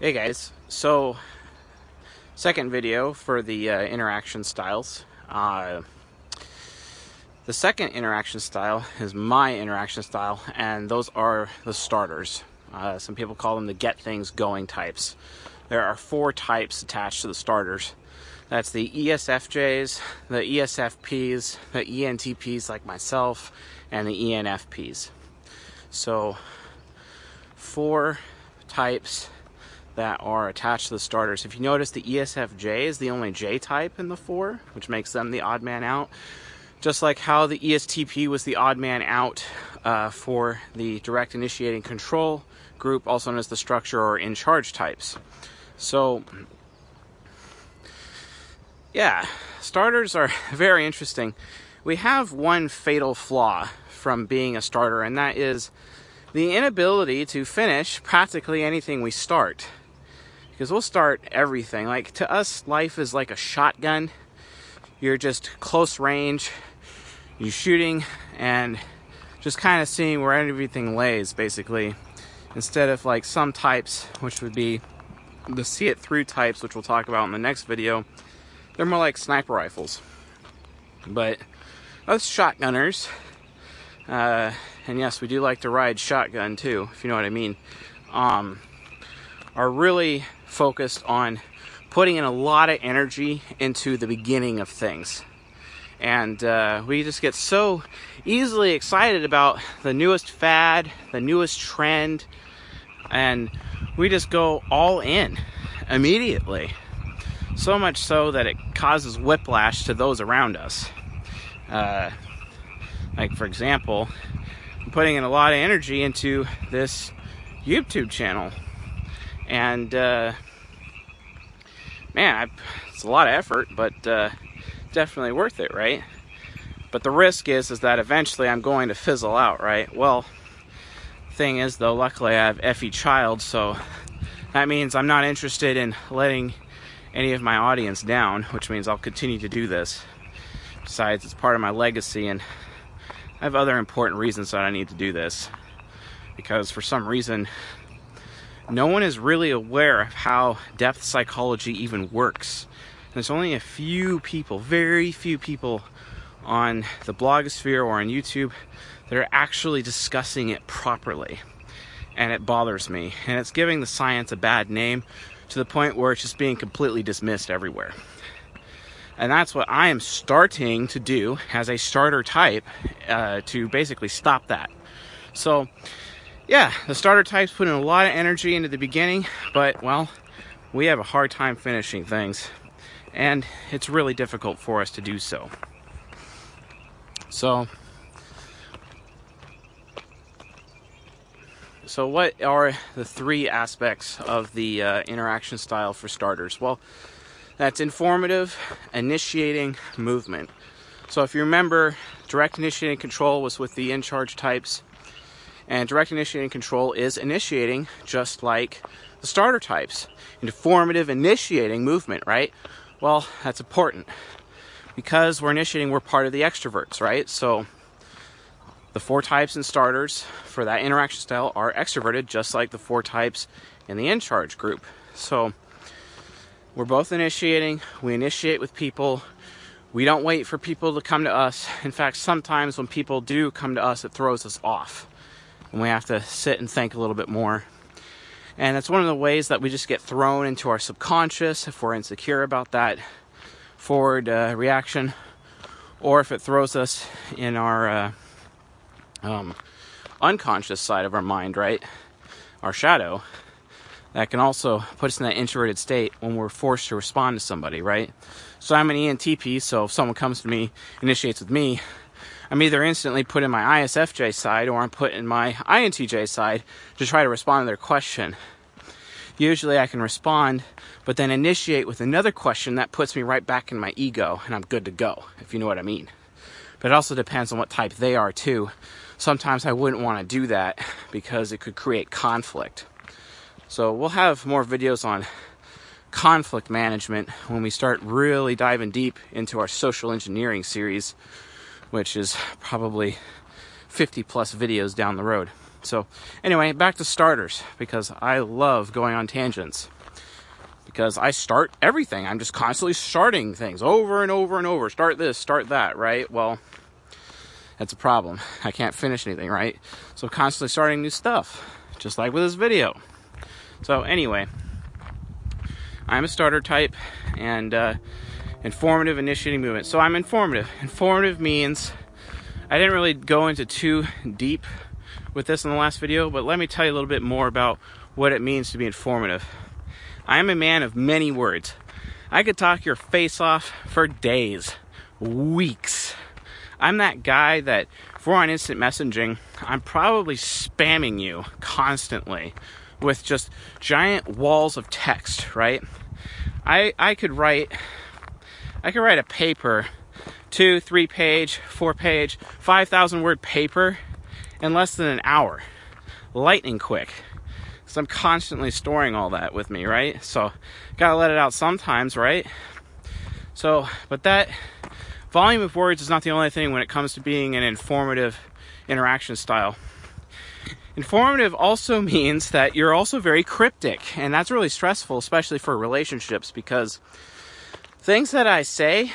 Hey guys, so second video for the uh, interaction styles. Uh, the second interaction style is my interaction style, and those are the starters. Uh, some people call them the get things going types. There are four types attached to the starters. That's the ESFJs, the ESFPs, the ENTPs like myself, and the ENFPs. So, four types that are attached to the starters. If you notice, the ESFJ is the only J type in the four, which makes them the odd man out. Just like how the ESTP was the odd man out uh, for the direct initiating control group, also known as the structure or in charge types. So, yeah, starters are very interesting. We have one fatal flaw from being a starter, and that is the inability to finish practically anything we start because we'll start everything. Like to us, life is like a shotgun. You're just close range, you're shooting, and just kind of seeing where everything lays, basically. Instead of like some types, which would be the see it through types, which we'll talk about in the next video, they're more like sniper rifles. But us shotgunners, uh, and yes, we do like to ride shotgun too, if you know what I mean, um, are really focused on putting in a lot of energy into the beginning of things. And uh, we just get so easily excited about the newest fad, the newest trend, and we just go all in immediately. So much so that it causes whiplash to those around us. Uh, like, for example, I'm putting in a lot of energy into this YouTube channel and uh, man, I, it's a lot of effort, but uh, definitely worth it, right? But the risk is is that eventually I'm going to fizzle out, right? Well, thing is though, luckily I have Fe Child, so that means I'm not interested in letting any of my audience down, which means I'll continue to do this. Besides, it's part of my legacy, and I have other important reasons that I need to do this. Because for some reason, no one is really aware of how depth psychology even works. There's only a few people, very few people on the blogosphere or on YouTube that are actually discussing it properly. And it bothers me. And it's giving the science a bad name to the point where it's just being completely dismissed everywhere. And that's what I am starting to do as a starter type uh, to basically stop that. So, yeah, the starter types put in a lot of energy into the beginning, but well, we have a hard time finishing things, and it's really difficult for us to do so. So, so what are the three aspects of the uh, interaction style for starters? Well, that's informative, initiating, movement. So if you remember, direct initiating control was with the in charge types and direct initiating control is initiating just like the starter types. Into formative initiating movement, right? Well, that's important because we're initiating, we're part of the extroverts, right? So the four types and starters for that interaction style are extroverted, just like the four types in the in charge group. So we're both initiating, we initiate with people. We don't wait for people to come to us. In fact, sometimes when people do come to us, it throws us off and we have to sit and think a little bit more. And it's one of the ways that we just get thrown into our subconscious if we're insecure about that forward uh, reaction, or if it throws us in our uh, um, unconscious side of our mind, right? Our shadow. That can also put us in that introverted state when we're forced to respond to somebody, right? So I'm an ENTP, so if someone comes to me, initiates with me, I'm either instantly put in my ISFJ side or I'm put in my INTJ side to try to respond to their question. Usually I can respond, but then initiate with another question that puts me right back in my ego and I'm good to go, if you know what I mean. But it also depends on what type they are too. Sometimes I wouldn't want to do that because it could create conflict. So we'll have more videos on conflict management when we start really diving deep into our social engineering series which is probably 50 plus videos down the road. So, anyway, back to starters because I love going on tangents. Because I start everything. I'm just constantly starting things over and over and over. Start this, start that, right? Well, that's a problem. I can't finish anything, right? So, constantly starting new stuff, just like with this video. So, anyway, I'm a starter type and uh, informative initiating movement. So, I'm informative. Informative means I didn't really go into too deep with this in the last video, but let me tell you a little bit more about what it means to be informative. I am a man of many words. I could talk your face off for days, weeks. I'm that guy that, if we're on instant messaging, I'm probably spamming you constantly with just giant walls of text, right? I I could write I could write a paper, two, three page, four page, five thousand word paper in less than an hour. Lightning quick. So I'm constantly storing all that with me, right? So gotta let it out sometimes, right? So, but that volume of words is not the only thing when it comes to being an informative interaction style. Informative also means that you're also very cryptic, and that's really stressful, especially for relationships, because things that I say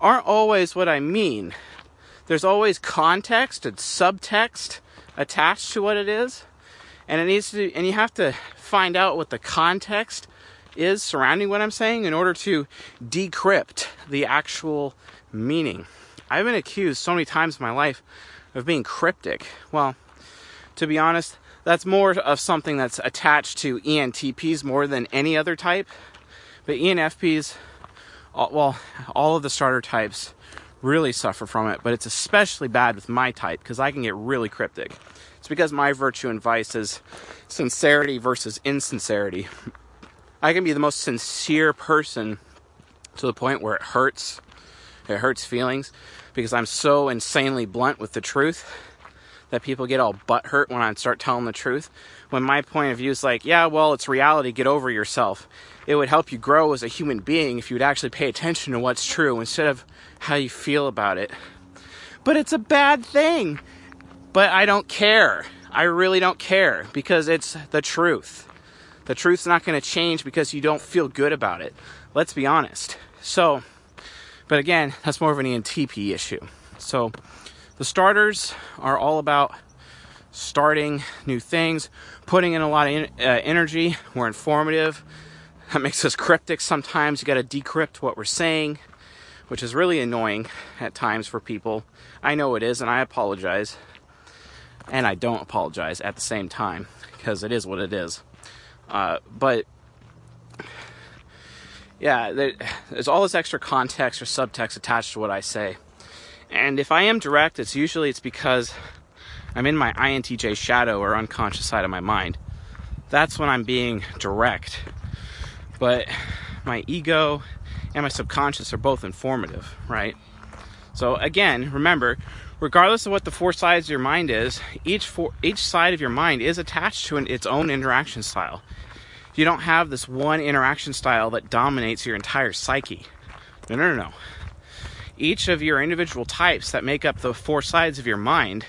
aren't always what I mean. There's always context and subtext attached to what it is and it needs to and you have to find out what the context is surrounding what i'm saying in order to decrypt the actual meaning. I've been accused so many times in my life of being cryptic. Well to be honest that's more of something that's attached to entps more than any other type but enfps well all of the starter types really suffer from it, but it's especially bad with my type because I can get really cryptic. It's because my virtue and vice is sincerity versus insincerity. I can be the most sincere person to the point where it hurts. It hurts feelings because I'm so insanely blunt with the truth that people get all butthurt when I start telling the truth. When my point of view is like, yeah, well, it's reality, get over yourself. It would help you grow as a human being if you would actually pay attention to what's true instead of how you feel about it. But it's a bad thing. But I don't care. I really don't care because it's the truth. The truth's not going to change because you don't feel good about it. Let's be honest. So, but again, that's more of an ENTP issue. So, the starters are all about starting new things, putting in a lot of in, uh, energy. We're informative. That makes us cryptic sometimes. You got to decrypt what we're saying, which is really annoying at times for people. I know it is, and I apologize. And I don't apologize at the same time because it is what it is. Uh, but yeah, there, there's all this extra context or subtext attached to what I say. And if I am direct, it's usually it's because I'm in my INTJ shadow or unconscious side of my mind. That's when I'm being direct. But my ego and my subconscious are both informative, right? So again, remember, regardless of what the four sides of your mind is, each four, each side of your mind is attached to an, its own interaction style. You don't have this one interaction style that dominates your entire psyche. No, no, no, no each of your individual types that make up the four sides of your mind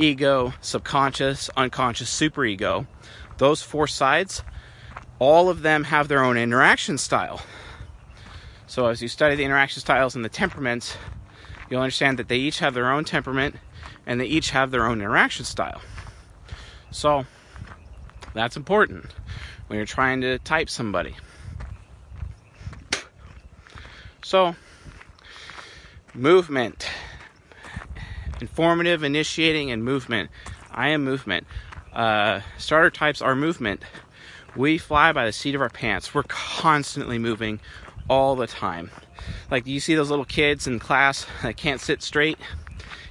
ego, subconscious, unconscious, superego those four sides, all of them have their own interaction style. So, as you study the interaction styles and the temperaments, you'll understand that they each have their own temperament and they each have their own interaction style. So, that's important when you're trying to type somebody. So, movement. Informative initiating and movement. I am movement. Uh, starter types are movement. We fly by the seat of our pants. We're constantly moving all the time. Like do you see those little kids in class that can't sit straight?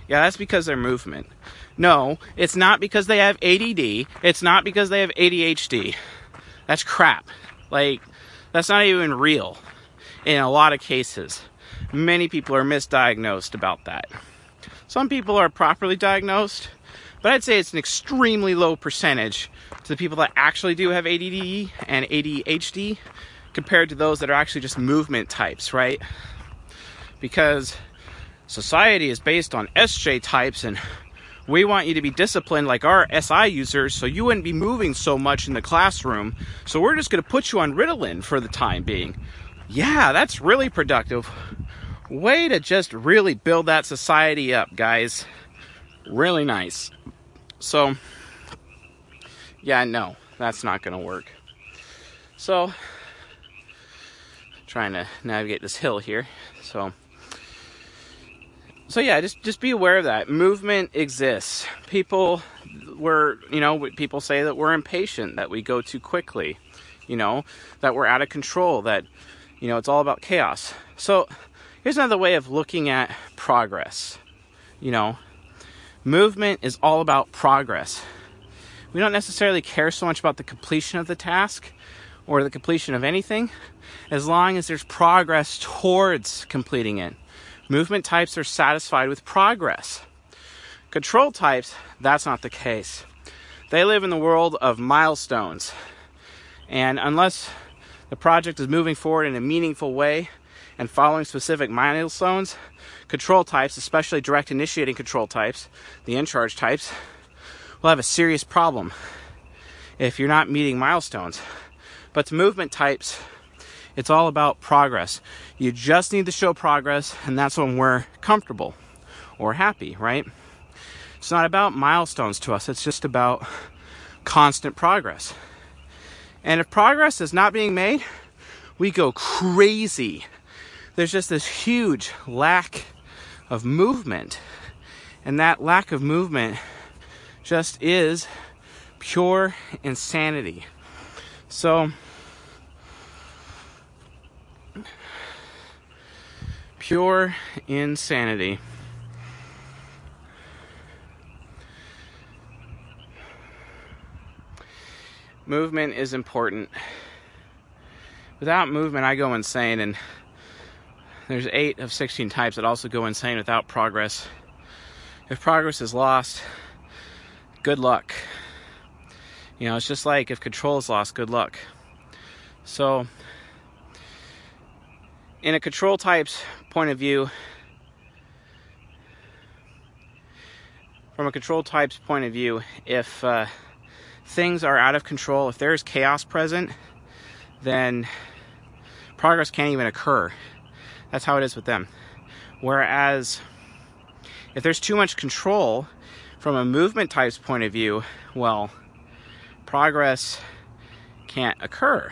Yeah that's because they're movement. No it's not because they have add it's not because they have adhd that's crap. Like that's not even real in a lot of cases many people are misdiagnosed about that. Some people are properly diagnosed, but I'd say it's an extremely low percentage to the people that actually do have ADD and ADHD compared to those that are actually just movement types, right? Because society is based on SJ types and We want you to be disciplined like our SI users so you wouldn't be moving so much in the classroom. So we're just going to put you on Ritalin for the time being. Yeah, that's really productive. Way to just really build that society up, guys. Really nice. So, yeah, no, that's not going to work. So, trying to navigate this hill here. So, so yeah, just just be aware of that. Movement exists. People were, you know, people say that we're impatient, that we go too quickly, you know, that we're out of control, that you know, it's all about chaos. So, here's another way of looking at progress. You know, movement is all about progress. We don't necessarily care so much about the completion of the task or the completion of anything as long as there's progress towards completing it. Movement types are satisfied with progress. Control types, that's not the case. They live in the world of milestones. And unless the project is moving forward in a meaningful way and following specific milestones, control types, especially direct initiating control types, the in charge types, will have a serious problem if you're not meeting milestones. But the movement types, it's all about progress. You just need to show progress, and that's when we're comfortable or happy, right? It's not about milestones to us, it's just about constant progress. And if progress is not being made, we go crazy. There's just this huge lack of movement. And that lack of movement just is pure insanity. So, pure insanity. Movement is important. Without movement, I go insane, and there's 8 of 16 types that also go insane without progress. If progress is lost, good luck. You know, it's just like if control is lost, good luck. So, in a control type's point of view, from a control type's point of view, if uh, things are out of control, if there's chaos present, then progress can't even occur. That's how it is with them. Whereas, if there's too much control from a movement type's point of view, well, progress can't occur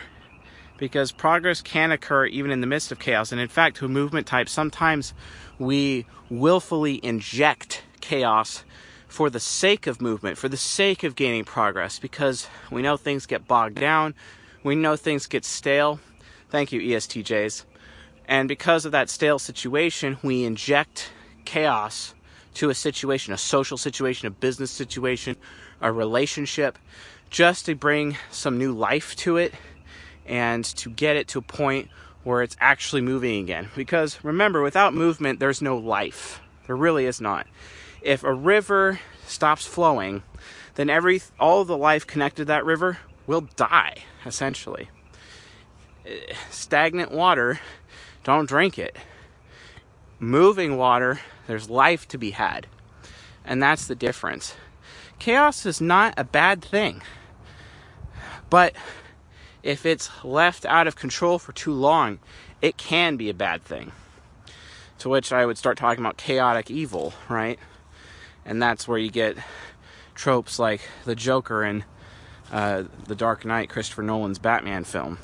because progress can occur even in the midst of chaos. And in fact, to a movement type, sometimes we willfully inject chaos for the sake of movement, for the sake of gaining progress, because we know things get bogged down, we know things get stale. Thank you, ESTJs. And because of that stale situation, we inject chaos to a situation, a social situation, a business situation, a relationship, just to bring some new life to it and to get it to a point where it's actually moving again. Because remember, without movement, there's no life. There really is not. If a river stops flowing, then every all the life connected to that river will die, essentially. Eh, stagnant water, don't drink it. Moving water, there's life to be had. And that's the difference. Chaos is not a bad thing. But if it's left out of control for too long, it can be a bad thing. To which I would start talking about chaotic evil, right? And that's where you get tropes like the Joker in uh, The Dark Knight, Christopher Nolan's Batman film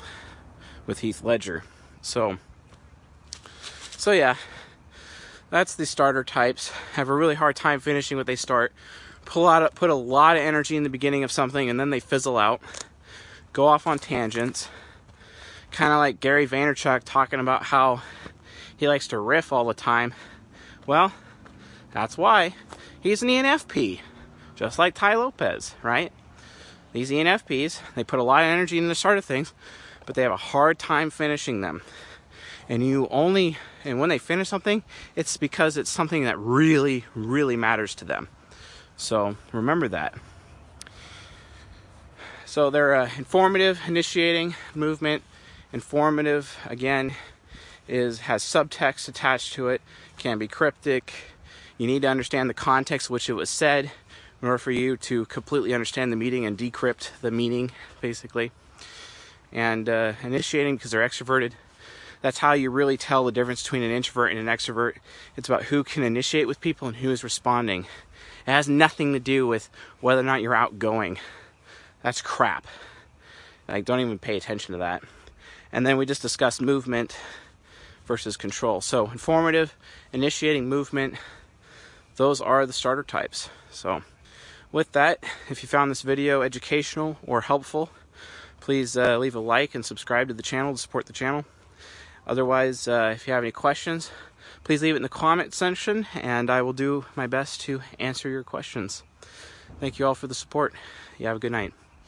with Heath Ledger. So, so yeah, that's the starter types. Have a really hard time finishing what they start. Pull out, put a lot of energy in the beginning of something, and then they fizzle out go off on tangents. Kind of like Gary Vaynerchuk talking about how he likes to riff all the time. Well, that's why he's an ENFP, just like Tai Lopez, right? These ENFPs, they put a lot of energy into the start of things, but they have a hard time finishing them. And you only, and when they finish something, it's because it's something that really, really matters to them. So remember that. So they're uh, informative, initiating movement. Informative again is has subtext attached to it. Can be cryptic. You need to understand the context which it was said. in order for you to completely understand the meeting and decrypt the meaning, basically. And uh, initiating because they're extroverted. That's how you really tell the difference between an introvert and an extrovert. It's about who can initiate with people and who is responding. It has nothing to do with whether or not you're outgoing. That's crap. Like, don't even pay attention to that. And then we just discussed movement versus control. So, informative, initiating movement, those are the starter types. So, with that, if you found this video educational or helpful, please uh, leave a like and subscribe to the channel to support the channel. Otherwise, uh, if you have any questions, please leave it in the comment section and I will do my best to answer your questions. Thank you all for the support. You have a good night.